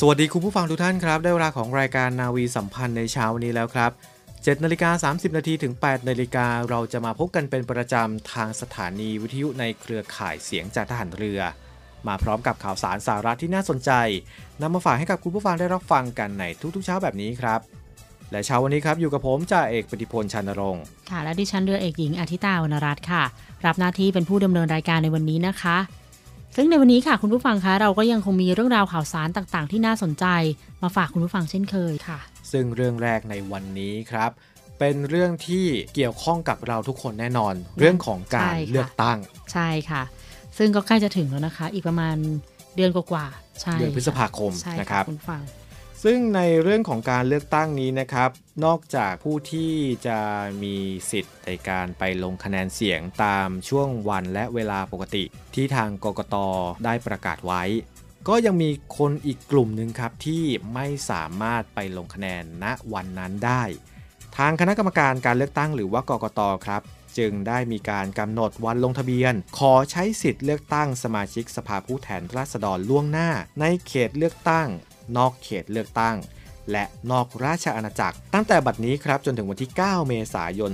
สวัสดีคุณผู้ฟังทุกท่านครับ ได้เวลาของรายการนาวีสัมพันธ์ในเช้าวันนี้แล้วครับ7นาฬิกา30 นาทีถึง 8 นาฬิกาเราจะมาพบกันเป็นประจำทางสถานีวิทยุในเครือข่ายเสียงจากทหารเรือ มาพร้อมกับข่าวสารสาระที่น่าสนใจนำมาฝากให้กับคุณผู้ฟังได้รับฟังกันในทุกๆเช้าแบบนี้ครับ และเช้าวันนี้ครับอยู่กับผมจ่าเอกปฏิพลชันรงค์ค่ะและดิฉันเรือเอกหญิงอาทิตาวรรณรัตน์ค่ะ รับหน้าที่เป็นผู้ดำเนินรายการในวันนี้นะคะ ซึ่งในวันนี้ค่ะคุณผู้ฟังคะเราก็ยังคงมีเรื่องราวข่าวสารต่างๆ ที่น่าสนใจมาฝากคุณผู้ฟังเช่นเคยค่ะ ซึ่งเรื่องแรกในวันนี้ครับ เป็นเรื่องที่เกี่ยวข้องกับเราทุกคนแน่นอน เรื่องของการใช่ค่ะเลือกตั้ง ใช่ค่ะ ซึ่งก็ใกล้จะถึงแล้วนะคะ อีกประมาณเดือนกว่าๆใช่เดือนพฤษภาคมใช่นะครับคุณผู้ฟัง ซึ่งในเรื่องของการเลือกตั้งนี้นะครับ นอกจากผู้ที่จะมีสิทธิ์ในการไปลงคะแนนเสียงตามช่วงวันและเวลาปกติ ที่ทางกกตได้ประกาศไว้ ก็ยังมีคนอีกกลุ่มหนึ่งครับที่ไม่สามารถไปลงคะแนนณวันนั้นได้ ทางคณะกรรมการการเลือกตั้งหรือว่ากกตครับจึงได้มีการกำหนดวันลงทะเบียน ขอใช้สิทธิ์เลือกตั้งสมาชิกสภาผู้แทนราษฎรล่วงหน้า ในเขตเลือกตั้ง นอกเขตเลือกตั้ง และนอกราชอาณาจักร ตั้งแต่บัดนี้ครับจนถึงวันที่ 9 เมษายน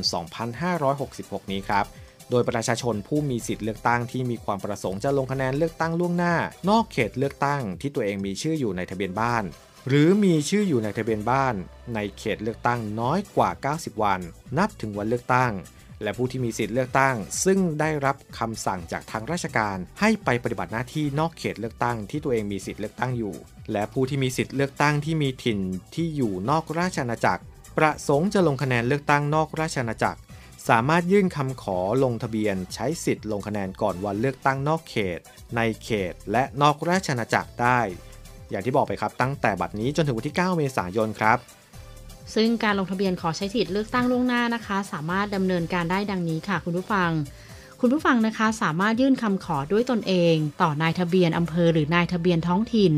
2566 นี้ครับโดยประชาชนผู้มีสิทธิ์เลือกตั้งที่มีความประสงค์จะลงคะแนนเลือกตั้งล่วงหน้า นอกเขตเลือกตั้งที่ตัวเองมีชื่ออยู่ในทะเบียนบ้าน หรือมีชื่ออยู่ในทะเบียนบ้าน ในเขตเลือกตั้งน้อยกว่า 90 วัน นับถึงวันเลือกตั้ง และผู้ที่มีสิทธิ์เลือกตั้ง ซึ่งได้รับคำสั่งจากทางราชการ ให้ไปปฏิบัติหน้าที่นอกเขตเลือกตั้งที่ตัวเองมีสิทธิ์เลือกตั้งอยู่ และผู้ที่มีสิทธิ์เลือกตั้งที่มีถิ่นที่อยู่นอกราชอาณาจักร ประสงค์จะลงคะแนนเลือกตั้งนอกราชอาณาจักร สามารถยื่นคำขอลงทะเบียน ใช้สิทธิ์ลงคะแนนก่อนวันเลือกตั้งนอกเขต ในเขต และนอกราชอาณาจักรได้ อย่างที่บอกไปครับตั้งแต่บัดนี้จนถึงวันที่ 9 เมษายนครับ ซึ่งการลงทะเบียนขอใช้สิทธิ์เลือกตั้งล่วงหน้านะคะ สามารถดำเนินการได้ดังนี้ค่ะ คุณผู้ฟัง คุณผู้ฟังนะคะสามารถยื่นคำขอด้วยตนเอง ต่อนายทะเบียนอำเภอหรือนายทะเบียนท้องถิ่น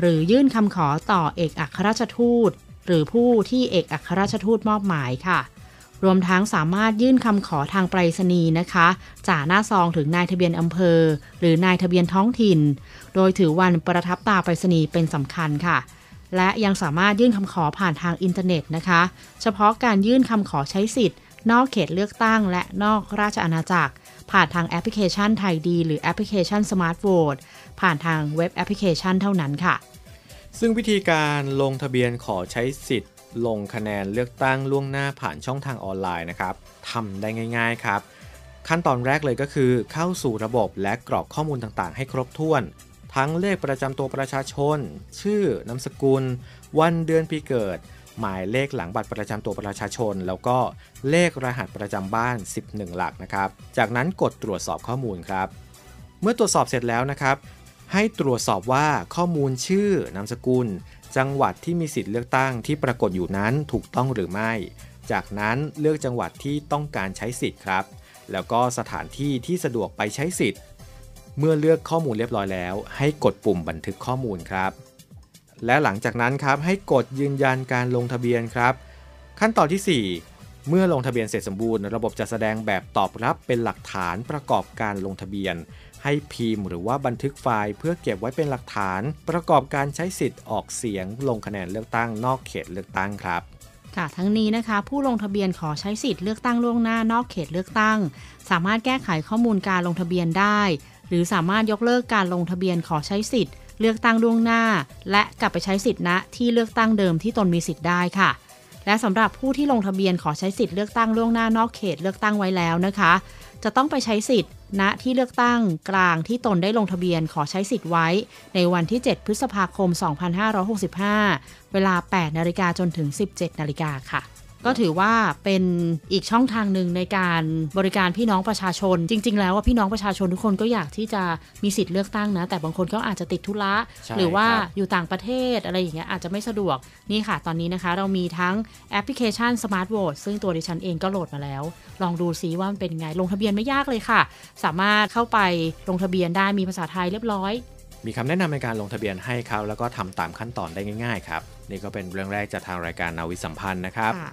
หรือยื่นคำขอต่อเอกอัครราชทูต หรือผู้ที่เอกอัครราชทูตมอบหมายค่ะรวมทั้งสามารถยื่นคำขอทางไปรษณีย์นะคะจากหน้าซองถึงนายทะเบียนอำเภอ หรือนายทะเบียนท้องถิ่น โดยถือวันประทับตาไปรษณีย์เป็นสำคัญค่ะ และยังสามารถยื่นคำขอผ่านทางอินเทอร์เน็ตนะคะ เฉพาะการยื่นคำขอใช้สิทธิ์ นอกเขตเลือกตั้ง และนอกราชอาณาจักร ผ่านทางแอปพลิเคชัน ThaID หรือแอปพลิเคชัน Smart Vote ผ่านทางเว็บแอปพลิเคชันเท่านั้นค่ะ ซึ่งวิธีการลงทะเบียนขอใช้สิทธิ์ ลงคะแนนเลือกตั้งล่วงหน้าผ่านช่องทางออนไลน์นะครับทำได้ง่าย ๆครับ ขั้นตอนแรกเลยก็คือ เข้าสู่ระบบและกรอกข้อมูลต่างๆ ให้ครบถ้วน ทั้งเลขประจำตัวประชาชน ชื่อนามสกุล วันเดือนปีเกิด หมายเลขหลังบัตรประจำตัวประชาชน แล้วก็เลขรหัสประจำบ้าน 11 หลักนะครับ จากนั้นกดตรวจสอบข้อมูลครับ เมื่อตรวจสอบเสร็จแล้วนะครับ ให้ตรวจสอบว่าข้อมูลชื่อนามสกุล จังหวัดที่มีสิทธิ์เลือกตั้งที่ปรากฏอยู่นั้นถูกต้องหรือไม่ จากนั้นเลือกจังหวัดที่ต้องการใช้สิทธิ์ครับแล้วก็สถานที่ที่สะดวกไปใช้สิทธิ์ เมื่อเลือกข้อมูลเรียบร้อยแล้ว ให้กดปุ่มบันทึกข้อมูลครับ และหลังจากนั้นครับให้กดยืนยันการลงทะเบียนครับ ขั้นตอนที่ 4 เมื่อลงทะเบียนเสร็จสมบูรณ์ ระบบจะแสดงแบบตอบรับเป็นหลักฐานประกอบการลงทะเบียน ให้พิมพ์หรือว่าบันทึกไฟล์เพื่อเก็บไว้เป็นหลักฐาน ประกอบการใช้สิทธิ์ออกเสียง ลงคะแนนเลือกตั้งนอกเขตเลือกตั้งครับค่ะทั้งนี้นะคะผู้ลงทะเบียนขอใช้สิทธิ์เลือกตั้งล่วงหน้านอกเขตเลือกตั้ง สามารถแก้ไขข้อมูลการลงทะเบียนได้ หรือสามารถยกเลิกการลงทะเบียนขอใช้สิทธิ์ เลือกตั้งล่วงหน้า และกลับไปใช้สิทธิณที่เลือกตั้งเดิมที่ตนมีสิทธิ์ได้ค่ะ และสำหรับผู้ที่ลงทะเบียนขอใช้สิทธิ์เลือกตั้งล่วงหน้านอกเขตเลือกตั้งไว้แล้วนะคะ จะต้องไปใช้สิทธิ์ณที่เลือกตั้งกลางที่ตนได้ลงทะเบียนขอใช้สิทธิ์ไว้ ในวันที่ 7 พฤษภาคม 2565 เวลา 8 นาฬิกาจนถึง 17 นาฬิกาค่ะ ก็ถือว่าเป็นอีกช่องทางหนึ่งในการบริการพี่น้องประชาชน จริง ๆ แล้วว่าพี่น้องประชาชนทุกคนก็อยากที่จะมีสิทธิ์เลือกตั้งนะ แต่บางคนก็อาจจะติดธุระใช่หรือว่าครับอยู่ต่างประเทศอะไรอย่างเงี้ยอาจจะไม่สะดวกนี่ค่ะ ตอนนี้นะคะ เรามีทั้งแอปพลิเคชัน Smart Vote ซึ่งตัวดิฉันเองก็โหลดมาแล้ว ลองดูซิว่ามันเป็นยังไงลงทะเบียนไม่ยากเลยค่ะ สามารถเข้าไปลงทะเบียนได้มีภาษาไทยเรียบร้อยมีคำแนะนำในการลงทะเบียนให้ครับแล้วก็ทำตามขั้นตอนได้ง่าย ๆ ครับ นี่ก็เป็นเรื่องแรกจากทางรายการนาวิสัมพันธ์นะครับค่ะ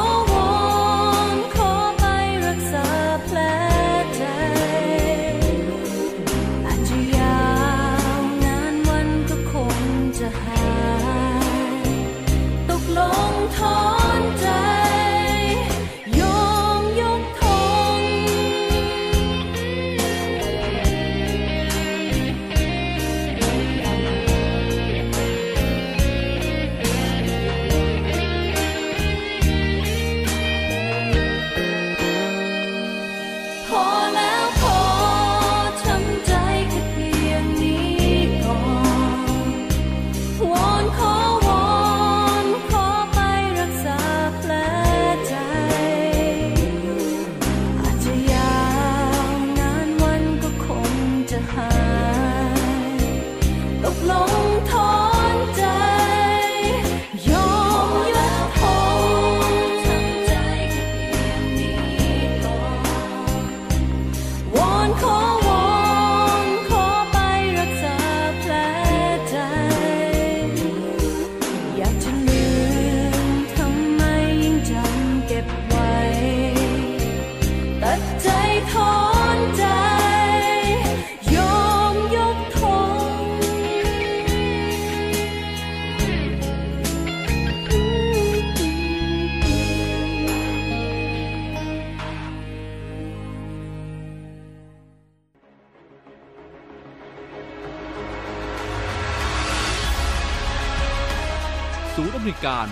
ว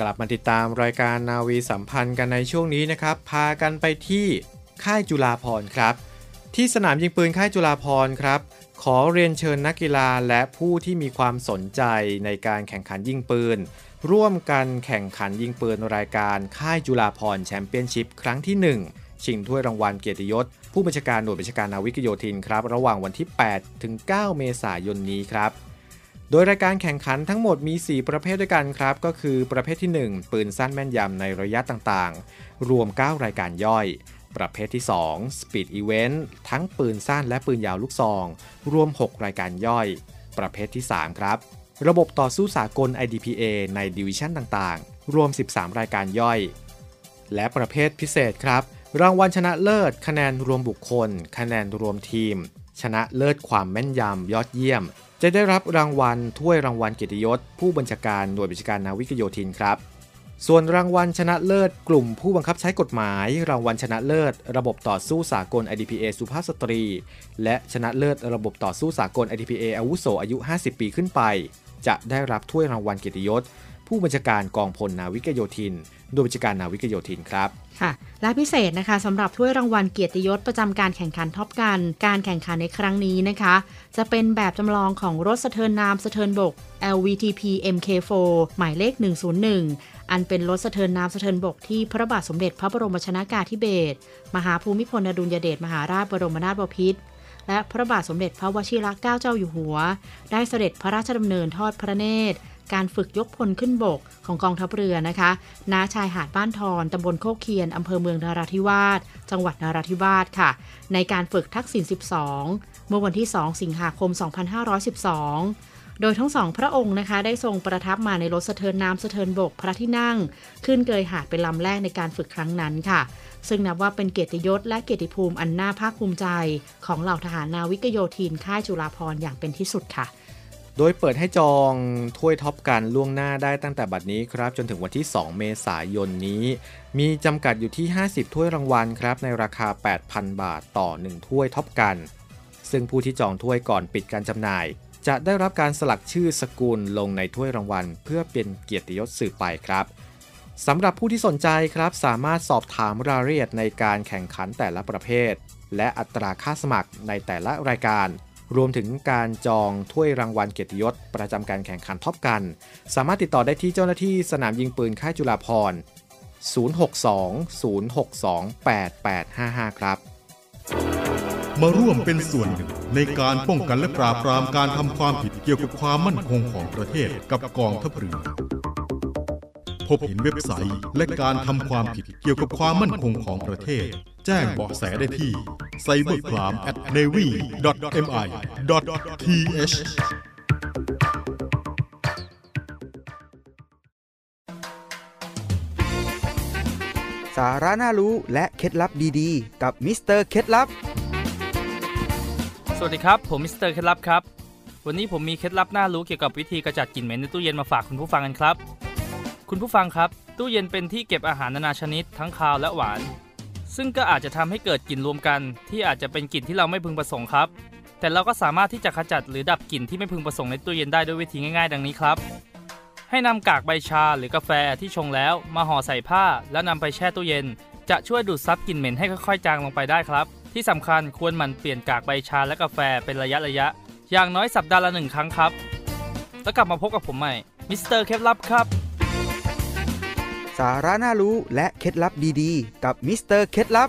กลับมาติดตามรายการนาวีสัมพันธ์กันในช่วงนี้นะครับ พากันไปที่ค่ายจุฬาภรครับ ที่สนามยิงปืนค่ายจุฬาภรครับ ขอเรียนเชิญนักกีฬาและผู้ที่มีความสนใจในการแข่งขันยิงปืน ร่วมกันแข่งขันยิงปืนรายการค่ายจุฬาภรแชมเปี้ยนชิพครั้งที่ 1 ชิงถ้วยรางวัลเกียรติยศ ผู้บัญชาการหน่วยบัญชาการนาวิกโยธินครับ ระหว่างวันที่ 8 ถึง 9 เมษายนนี้ครับ โดยรายการแข่งขันทั้งหมดมี 4 ประเภทด้วยกันครับ ก็คือประเภทที่ 1 ปืนสั้นแม่นยำในระยะต่างๆ รวม 9 รายการย่อย ประเภทที่ 2 Speed Event ทั้งปืนสั้นและปืนยาวลูกซอง รวม 6 รายการย่อย ประเภทที่ 3 ครับ ระบบต่อสู้สากล IDPA ในดิวิชั่นต่างๆ รวม 13 รายการย่อย และประเภทพิเศษครับ รางวัลชนะเลิศ คะแนนรวมบุคคล คะแนนรวมทีม ชนะเลิศความแม่นยำยอดเยี่ยม จะได้รับรางวัลถ้วยรางวัลเกียรติยศ ผู้บัญชาการหน่วยบัญชาการนาวิกโยธินครับ ส่วนรางวัลชนะเลิศ กลุ่มผู้บังคับใช้กฎหมาย รางวัลชนะเลิศ ระบบต่อสู้สากล IDPA สุภาพสตรี และชนะเลิศระบบต่อสู้สากล IDPA อาวุโสอายุ 50 ปีขึ้นไป จะได้รับถ้วยรางวัลเกียรติยศ ผู้บัญชาการกองพลนาวิกโยธิน โดยบัญชาการนาวิกโยธินครับค่ะและพิเศษนะคะสำหรับถ้วยรางวัลเกียรติยศประจำการแข่งขันท็อปกัน การแข่งขันในครั้งนี้นะคะ จะเป็นแบบจำลองของรถสะเทินน้ำสะเทินบก LVTP MK4 หมายเลข 101 อันเป็นรถสะเทินน้ำสะเทินบกที่พระบาทสมเด็จพระบรมชนากาธิเบศรมหาภูมิพลอดุลยเดชมหาราชบรมนาถบพิตรและพระบาทสมเด็จพระวชิรเกล้าเจ้าอยู่หัว ได้เสด็จพระราชดำเนินทอดพระเนตร การฝึกยกพลขึ้นบกของกองทัพเรือนะคะณชายหาดบ้านทอนตำบลโคกเคียนอำเภอเมืองนราธิวาส จังหวัดนราธิวาสค่ะ ในการฝึกทักษิณ 12 เมื่อวันที่ 2 สิงหาคม 2512 โดยทั้งสองพระองค์นะคะ ได้ทรงประทับมาในรถสะเทินน้ำสะเทินบกพระที่นั่ง ขึ้นเกยหาดเป็นลำแรกในการฝึกครั้งนั้นค่ะ ซึ่งนับว่าเป็นเกียรติยศและเกียรติภูมิอันน่าภาคภูมิใจ ของเหล่าทหารนาวิกโยธินค่ายจุฬาภรณ์อย่างเป็นที่สุดค่ะ โดยเปิดให้จองถ้วยท็อปกันล่วงหน้าได้ตั้งแต่บัดนี้ครับ จนถึงวันที่ 2 เมษายนนี้ มีจำกัดอยู่ที่ 50 ถ้วยรางวัลครับ ในราคา 8,000 บาทต่อ 1 ถ้วยท็อปกันซึ่งผู้ที่จองถ้วยก่อนปิดการจำหน่าย จะได้รับการสลักชื่อสกุลลงในถ้วยรางวัล เพื่อเป็นเกียรติยศสืบไปครับสำหรับผู้ที่สนใจครับ สามารถสอบถามรายละเอียดในการแข่งขันแต่ละประเภท และอัตราค่าสมัครในแต่ละรายการ รวมถึงการจองถ้วยรางวัลเกียรติยศ ประจำการแข่งขันท็อปกัน สามารถติดต่อได้ที่เจ้าหน้าที่สนามยิงปืนค่ายจุฬาภร062 062 8855 ครับ มาร่วมเป็นส่วนหนึ่งในการป้องกันและปราบปรามการทำความผิดเกี่ยวกับความมั่นคงของประเทศกับกองทัพเรือพบเห็นเว็บไซต์ และการทำความผิดเกี่ยวกับความมั่นคงของประเทศ แจ้งเบาะแสได้ที่ cybercrime at navy mi th สาระน่ารู้และเคล็ดลับดีๆ กับมิสเตอร์เคล็ดลับ สวัสดีครับ ผมมิสเตอร์เคล็ดลับครับ วันนี้ผมมีเคล็ดลับน่ารู้เกี่ยวกับวิธีกำจัดกลิ่นเหม็นในตู้เย็นมาฝากคุณผู้ฟังกันครับ คุณผู้ฟังครับ ตู้เย็นเป็นที่เก็บอาหารนานาชนิดทั้งคาวและหวาน ซึ่งก็อาจจะทำให้เกิดกลิ่นรวมกัน ที่อาจจะเป็นกลิ่นที่เราไม่พึงประสงค์ครับ แต่เราก็สามารถที่จะขจัดหรือดับกลิ่นที่ไม่พึงประสงค์ในตู้เย็นได้ด้วยวิธีง่ายๆ ดังนี้ครับให้นำกากใบชาหรือกาแฟที่ชงแล้วมาห่อใส่ผ้า แล้วนำไปแช่ตู้เย็น จะช่วยดูดซับกลิ่นเหม็นให้ค่อยๆ จางลงไปได้ครับ ที่สำคัญควรหมั่นเปลี่ยนกากใบชาและกาแฟเป็นระยะระยะ อย่างน้อยสัปดาห์ละหนึ่งครั้งครับ แล้วกลับมาพบกับผมใหม่มิสเตอร์เคล็ดลับครับ สาระน่ารู้และเคล็ดลับดีๆ กับมิสเตอร์เคล็ดลับ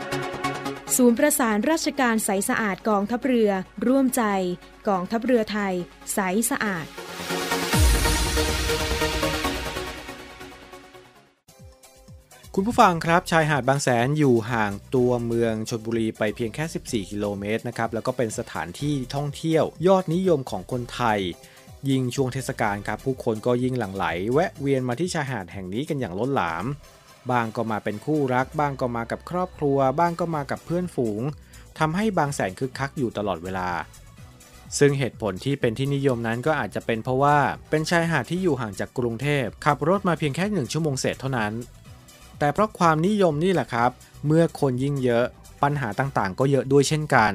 ศูนย์ประสานราชการใสสะอาดกองทัพเรือ ร่วมใจ กองทัพเรือไทย ใสสะอาด คุณผู้ฟังครับ ชายหาดบางแสนอยู่ห่างตัวเมืองชลบุรีไปเพียงแค่ 14 กิโลเมตรนะครับ แล้วก็เป็นสถานที่ท่องเที่ยวยอดนิยมของคนไทยยิ่งช่วงเทศกาลครับ ผู้คนก็ยิ่งหลั่งไหล แวะเวียนมาที่ชายหาดแห่งนี้กันอย่างล้นหลาม บางก็มาเป็นคู่รัก บ้างก็มากับครอบครัว บ้างก็มากับเพื่อนฝูงทำให้บางแสนคึกคักอยู่ตลอดเวลา ซึ่งเหตุผลที่เป็นที่นิยมนั้นก็อาจจะเป็นเพราะว่าเป็นชายหาดที่อยู่ห่างจากกรุงเทพขับรถมาเพียงแค่หนึ่งชั่วโมงเศษเท่านั้น แต่เพราะความนิยมนี่แหละครับ เมื่อคนยิ่งเยอะปัญหาต่างๆ ก็เยอะด้วยเช่นกัน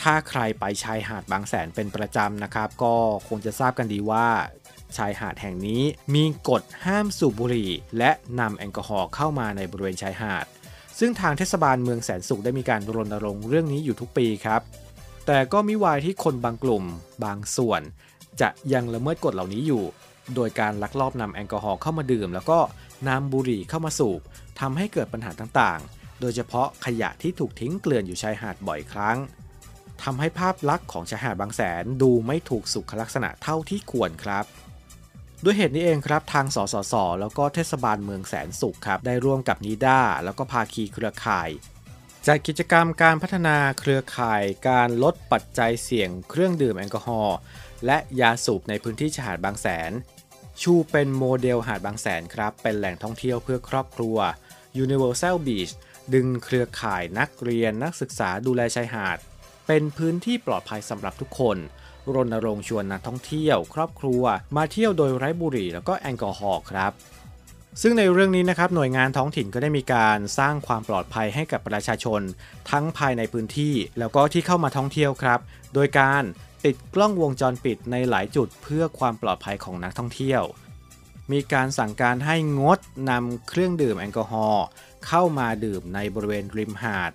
ถ้าใครไปชายหาดบางแสนเป็นประจำนะครับ ก็คงจะทราบกันดีว่า ชายหาดแห่งนี้มีกฎห้ามสูบบุหรี่ และนำแอลกอฮอล์เข้ามาในบริเวณชายหาด ซึ่งทางเทศบาลเมืองแสนสุขได้มีการรณรงค์เรื่องนี้อยู่ทุกปีครับ แต่ก็มิวายที่คนบางกลุ่มบางส่วน จะยังละเมิดกฎเหล่านี้อยู่ โดยการลักลอบนำแอลกอฮอล์เข้ามาดื่ม แล้วก็นำบุหรี่เข้ามาสูบทำให้เกิดปัญหาต่างๆ โดยเฉพาะขยะที่ถูกทิ้งเกลื่อนอยู่ชายหาดบ่อยครั้งทำให้ภาพลักษณ์ของชายหาดบางแสนดูไม่ถูกสุขลักษณะเท่าที่ควรครับ ด้วยเหตุนี้เองครับทางสสส แล้วก็เทศบาลเมืองแสนสุขครับได้ร่วมกับนิด้าแล้วก็ภาคีเครือข่ายจัดกิจกรรมการพัฒนาเครือข่ายการลดปัจจัยเสี่ยงเครื่องดื่มแอลกอฮอล์และยาสูบในพื้นที่ชายหาดบางแสน ชูเป็นโมเดลหาดบางแสนครับ เป็นแหล่งท่องเที่ยวเพื่อครอบครัว Universal Beach ดึงเครือข่ายนักเรียนนักศึกษาดูแลชายหาด เป็นพื้นที่ปลอดภัยสำหรับทุกคน รณรงค์ชวนนักท่องเที่ยว ครอบครัว มาเที่ยวโดยไร้บุหรี่แล้วก็แอลกอฮอล์ครับซึ่งในเรื่องนี้นะครับหน่วยงานท้องถิ่นก็ได้มีการสร้างความปลอดภัยให้กับประชาชน ทั้งภายในพื้นที่แล้วก็ที่เข้ามาท่องเที่ยวครับ โดยการติดกล้องวงจรปิดในหลายจุดเพื่อความปลอดภัยของนักท่องเที่ยว มีการสั่งการให้งดนำเครื่องดื่มแอลกอฮอล์เข้ามาดื่มในบริเวณริมหาด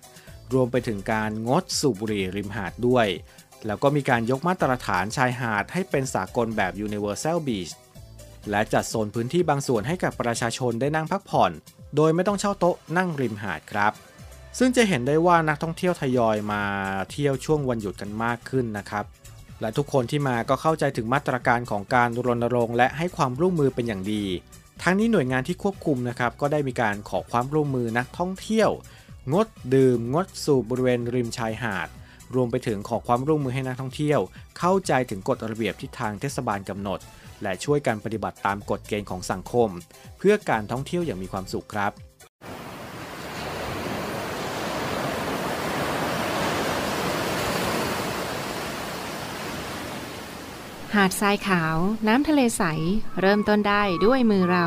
รวมไปถึงการงดสูบบุหรี่ริมหาดด้วย แล้วก็มีการยกมาตรฐานชายหาดให้เป็นสากลแบบ Universal Beach และจัดโซนพื้นที่บางส่วนให้กับประชาชนได้นั่งพักผ่อน โดยไม่ต้องเช่าโต๊ะนั่งริมหาดครับ ซึ่งจะเห็นได้ว่านักท่องเที่ยวทยอยมาเที่ยวช่วงวันหยุดกันมากขึ้นนะครับ และทุกคนที่มาก็เข้าใจถึงมาตรการของการรณรงค์และให้ความร่วมมือเป็นอย่างดี ทั้งนี้หน่วยงานที่ควบคุมนะครับก็ได้มีการขอความร่วมมือนักท่องเที่ยว งดดื่ม งดสูบบริเวณริมชายหาด รวมไปถึงขอความร่วมมือให้นักท่องเที่ยว เข้าใจถึงกฎระเบียบที่ทางเทศบาลกำหนด และช่วยกันปฏิบัติตามกฎเกณฑ์ของสังคม เพื่อการท่องเที่ยวอย่างมีความสุขครับหาดทรายขาว น้ำทะเลใส เริ่มต้นได้ด้วยมือเรา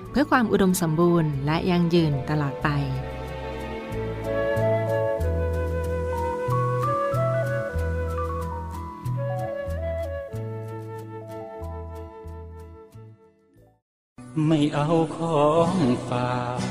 เพื่อความอุดมสมบูรณ์และยั่งยืนตลอดไป ไม่เอาของฝาก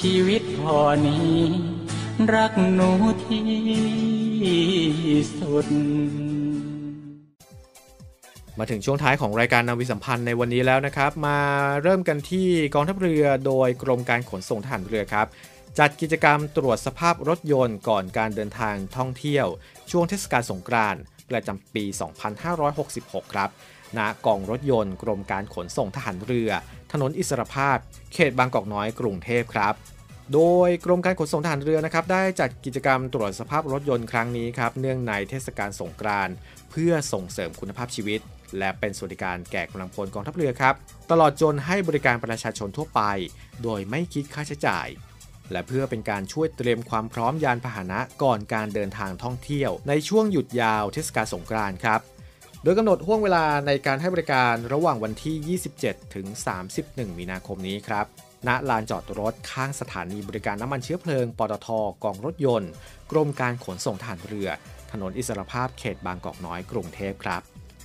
ชีวิตพอนี้ รักหนูที่สุด มาถึงช่วงท้ายของรายการนาวิสัมพันธ์ในวันนี้แล้วนะครับ มาเริ่มกันที่กองทัพเรือโดยกรมการขนส่งทหารเรือครับ จัดกิจกรรมตรวจสภาพรถยนต์ก่อนการเดินทางท่องเที่ยว ช่วงเทศกาลสงกรานต์ประจำปี 2566 ครับ ณกองรถยนต์กรมการขนส่งทหารเรือ ถนนอิสรภาพ เขตบางกอกน้อยกรุงเทพครับ โดยกรมการขนส่งทหารเรือนะครับได้จัดกิจกรรมตรวจสภาพรถยนต์ครั้งนี้ครับเนื่องในเทศกาลสงกรานต์เพื่อส่งเสริมคุณภาพชีวิต และเป็นสวัสดิการแก่กำลังพลกองทัพเรือครับตลอดจนให้บริการประชาชนทั่วไป โดยไม่คิดค่าใช้จ่ายและเพื่อเป็นการช่วยเตรียมความพร้อมยานพาหนะก่อนการเดินทางท่องเที่ยว ในช่วงหยุดยาวเทศกาลสงกรานต์ครับ โดยกำหนดห่วงเวลาในการให้บริการระหว่างวันที่ 27 ถึง 31 มีนาคมนี้ครับ ณ ลานจอดรถข้างสถานีบริการน้ำมันเชื้อเพลิง ปตท กองรถยนต์ กรมการขนส่งทหารเรือ ถนนอิสรภาพเขตบางกอกน้อย กรุงเทพครับ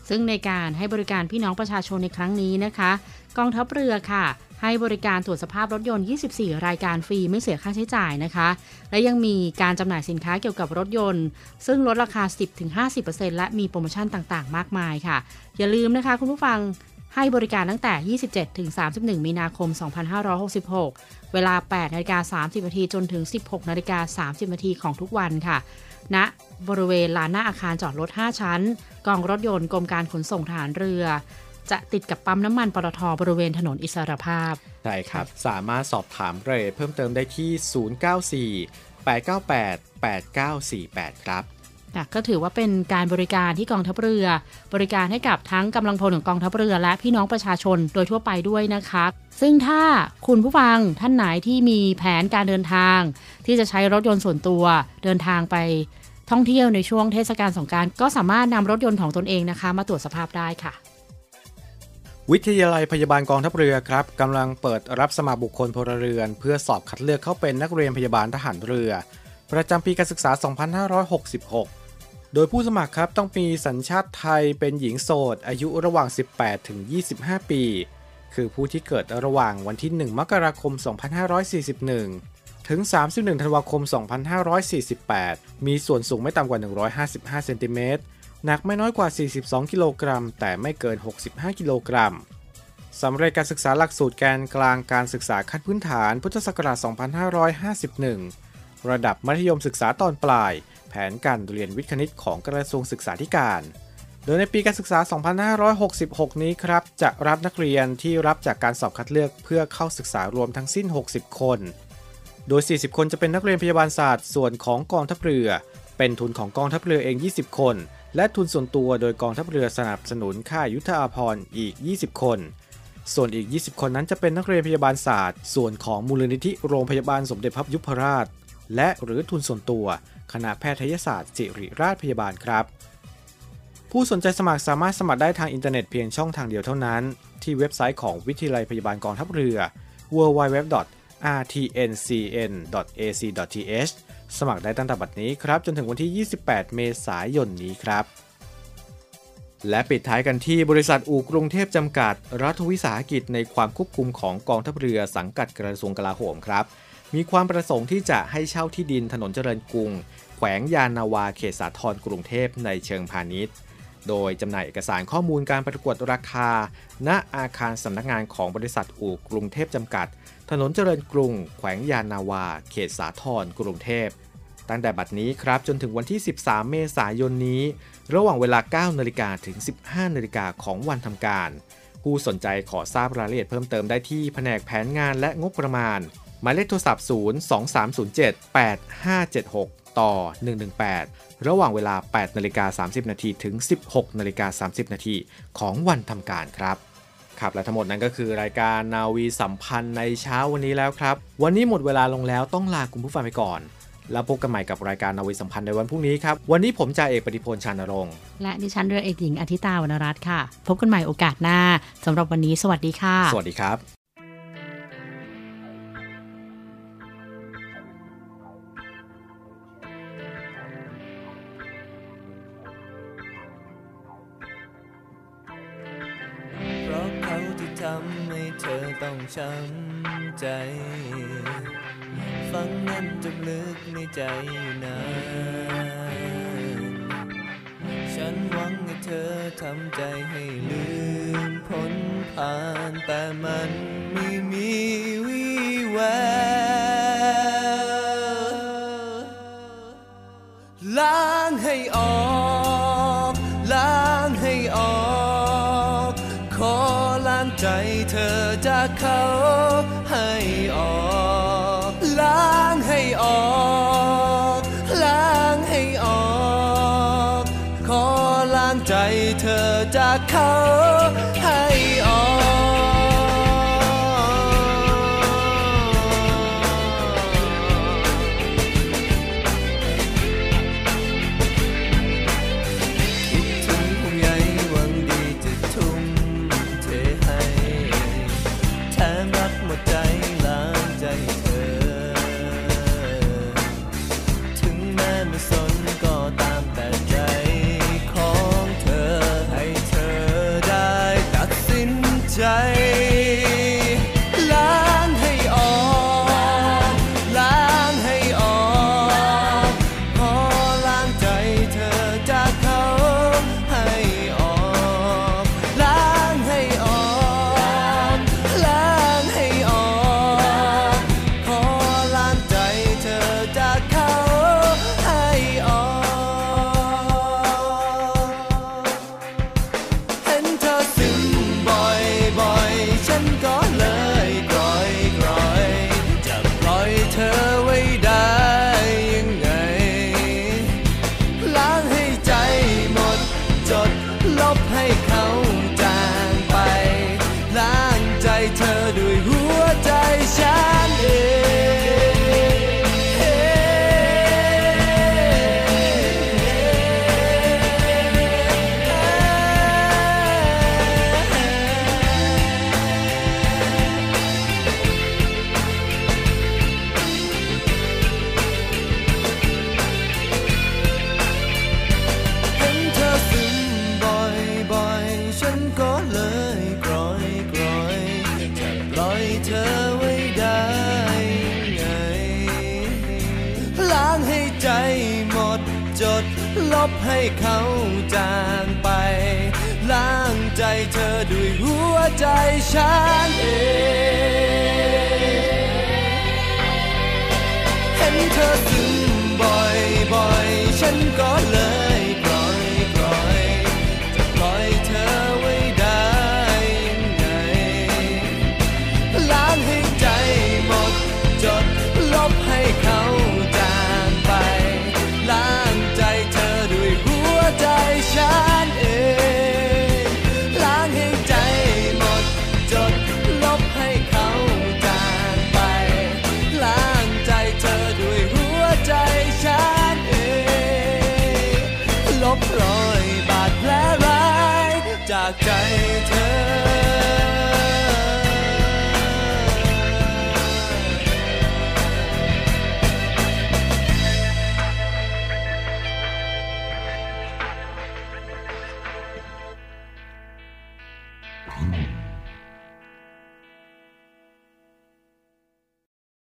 ซึ่งในการให้บริการพี่น้องประชาชนในครั้งนี้นะคะ กองทัพเรือค่ะ ให้บริการตรวจสภาพรถยนต์ 24 รายการฟรีไม่เสียค่าใช้จ่ายนะคะ และยังมีการจำหน่ายสินค้าเกี่ยวกับรถยนต์ ซึ่งลดราคา 10-50%และมีโปรโมชั่นต่างๆ มากมายค่ะ อย่าลืมนะคะคุณผู้ฟังให้บริการตั้งแต่ 27-31 มีนาคม 2566 เวลา 8นาฬิกา30นาทีจนถึง 16นาฬิกา30นาทีของทุกวันค่ะณบริเวณลานหน้าอาคารจอดรถ 5 ชั้น กองรถยนต์กรมการขนส่งทหารเรือ จะติดกับปั๊มน้ำมันปตทบริเวณถนนอิสรภาพ ใช่ครับ สามารถสอบถามรายละเอียดเพิ่มเติมได้ที่ 094 898 8948 ครับค่ะก็ถือว่าเป็นการบริการที่กองทัพเรือ บริการให้กับทั้งกำลังพลของกองทัพเรือ และพี่น้องประชาชนโดยทั่วไปด้วยนะคะ ซึ่งถ้าคุณผู้ฟังท่านไหนที่มีแผนการเดินทาง ที่จะใช้รถยนต์ส่วนตัวเดินทางไปท่องเที่ยวในช่วงเทศกาลสงกรารก็สามารถนำรถยนต์ของตนเองนะคะ มาตรวจสภาพได้ค่ะ วิทยาลัยพยาบาลกองทัพเรือครับกำลังเปิดรับสมัครบุคคลพลเรือน เพื่อสอบคัดเลือกเข้าเป็นนักเรียนพยาบาลทหารเรือ ประจำปีการศึกษา 2566 โดยผู้สมัครครับต้องมีสัญชาติไทยเป็นหญิงโสด อายุระหว่าง 18 ถึง 25 ปี คือผู้ที่เกิดระหว่างวันที่ 1 มกราคม 2541 ถึง 31 ธันวาคม 2548 มีส่วนสูงไม่ต่ำกว่า 155 เซนติเมตร หนักไม่น้อยกว่า 42 กิโลกรัม แต่ไม่เกิน 65 กิโลกรัมสำเร็จการศึกษาหลักสูตรแกนกลางการศึกษาขั้นพื้นฐานพุทธศักราช 2551 ระดับมัธยมศึกษาตอนปลาย แผนการเรียนวิทย์คณิตของกระทรวงศึกษาธิการ โดยในปีการศึกษา 2566 นี้ครับ จะรับนักเรียนที่รับจากการสอบคัดเลือกเพื่อเข้าศึกษารวมทั้งสิ้น 60 คน โดย 40 คนจะเป็นนักเรียนพยาบาลศาสตร์ส่วนของกองทัพเรือ เป็นทุนของกองทัพเรือเอง 20 คน และทุนส่วนตัวโดยกองทัพเรือสนับสนุนค่ายุทธอาภรณ์อีก 20 คน ส่วนอีก 20 คนนั้นจะเป็นนักเรียนพยาบาลศาสตร์ ส่วนของมูลนิธิโรงพยาบาลสมเด็จพระยุพราช และหรือทุนส่วนตัว คณะแพทยศาสตร์ศิริราชพยาบาลครับ ผู้สนใจสมัครสามารถสมัครได้ทางอินเทอร์เน็ตเพียงช่องทางเดียวเท่านั้น ที่เว็บไซต์ของวิทยาลัยพยาบาลกองทัพเรือ www.rtncn.ac.th สมัครได้ตั้งแต่บัดนี้ครับ จนถึงวันที่ 28 เมษายนนี้ครับ และปิดท้ายกันที่บริษัทอู่กรุงเทพจำกัด รัฐวิสาหกิจในความควบคุมของกองทัพเรือสังกัดกระทรวงกลาโหมครับ มีความประสงค์ที่จะให้เช่าที่ดินถนนเจริญกรุง แขวงยานนาวาเขตสาทรกรุงเทพในเชิงพาณิชย์โดยจำหน่ายเอกสารข้อมูลการประกวดราคา ณอาคารสำนักงานของบริษัทอู่กรุงเทพจำกัด ถนนเจริญกรุง แขวงยานนาวา เขตสาทรกรุงเทพ ตั้งแต่บัดนี้ครับจนถึงวันที่ 13 เมษายนนี้ ระหว่างเวลา 9นาฬิกาถึง 15นาฬิกาของวันทำการ ผู้สนใจขอทราบรายละเอียดเพิ่มเติมได้ที่แผนกแผนงานและงบประมาณ หมายเลขโทรศัพท์ 0 2307 8576 ต่อ 118 ระหว่างเวลา 8นาฬิกา30 นาทีถึง 16นาฬิกา30 นาทีของวันทำการครับ ครับและทั้งหมดนั้นก็คือรายการนาวีสัมพันธ์ในเช้าวันนี้แล้วครับ วันนี้หมดเวลาลงแล้วต้องลาคุณผู้ฟังไปก่อน แล้วพบกันใหม่กับรายการนาวีสัมพันธ์ในวันพรุ่งนี้ครับ วันนี้ผมจ่าเอกปฏิพลชานรงค์และดิฉันเรือเอกหญิงอาทิตาวรรณรัตน์ค่ะ พบกันใหม่โอกาสหน้าสำหรับวันนี้ สวัสดีค่ะ สวัสดีครับ ช้ำใจ ฟังนั้นจมลึกในใจอยู่นานฉันหวังให้เธอทำใจให้ลืมพ้นผ่านแต่มันไม่มีวี่แววล้างให้ออก จากเขาให้ออกล้างให้ออกล้างให้ออก ขอล้างใจเธอจากเขา ลบให้ เธอด้วยหัวใจฉันเอง เห็นเธอ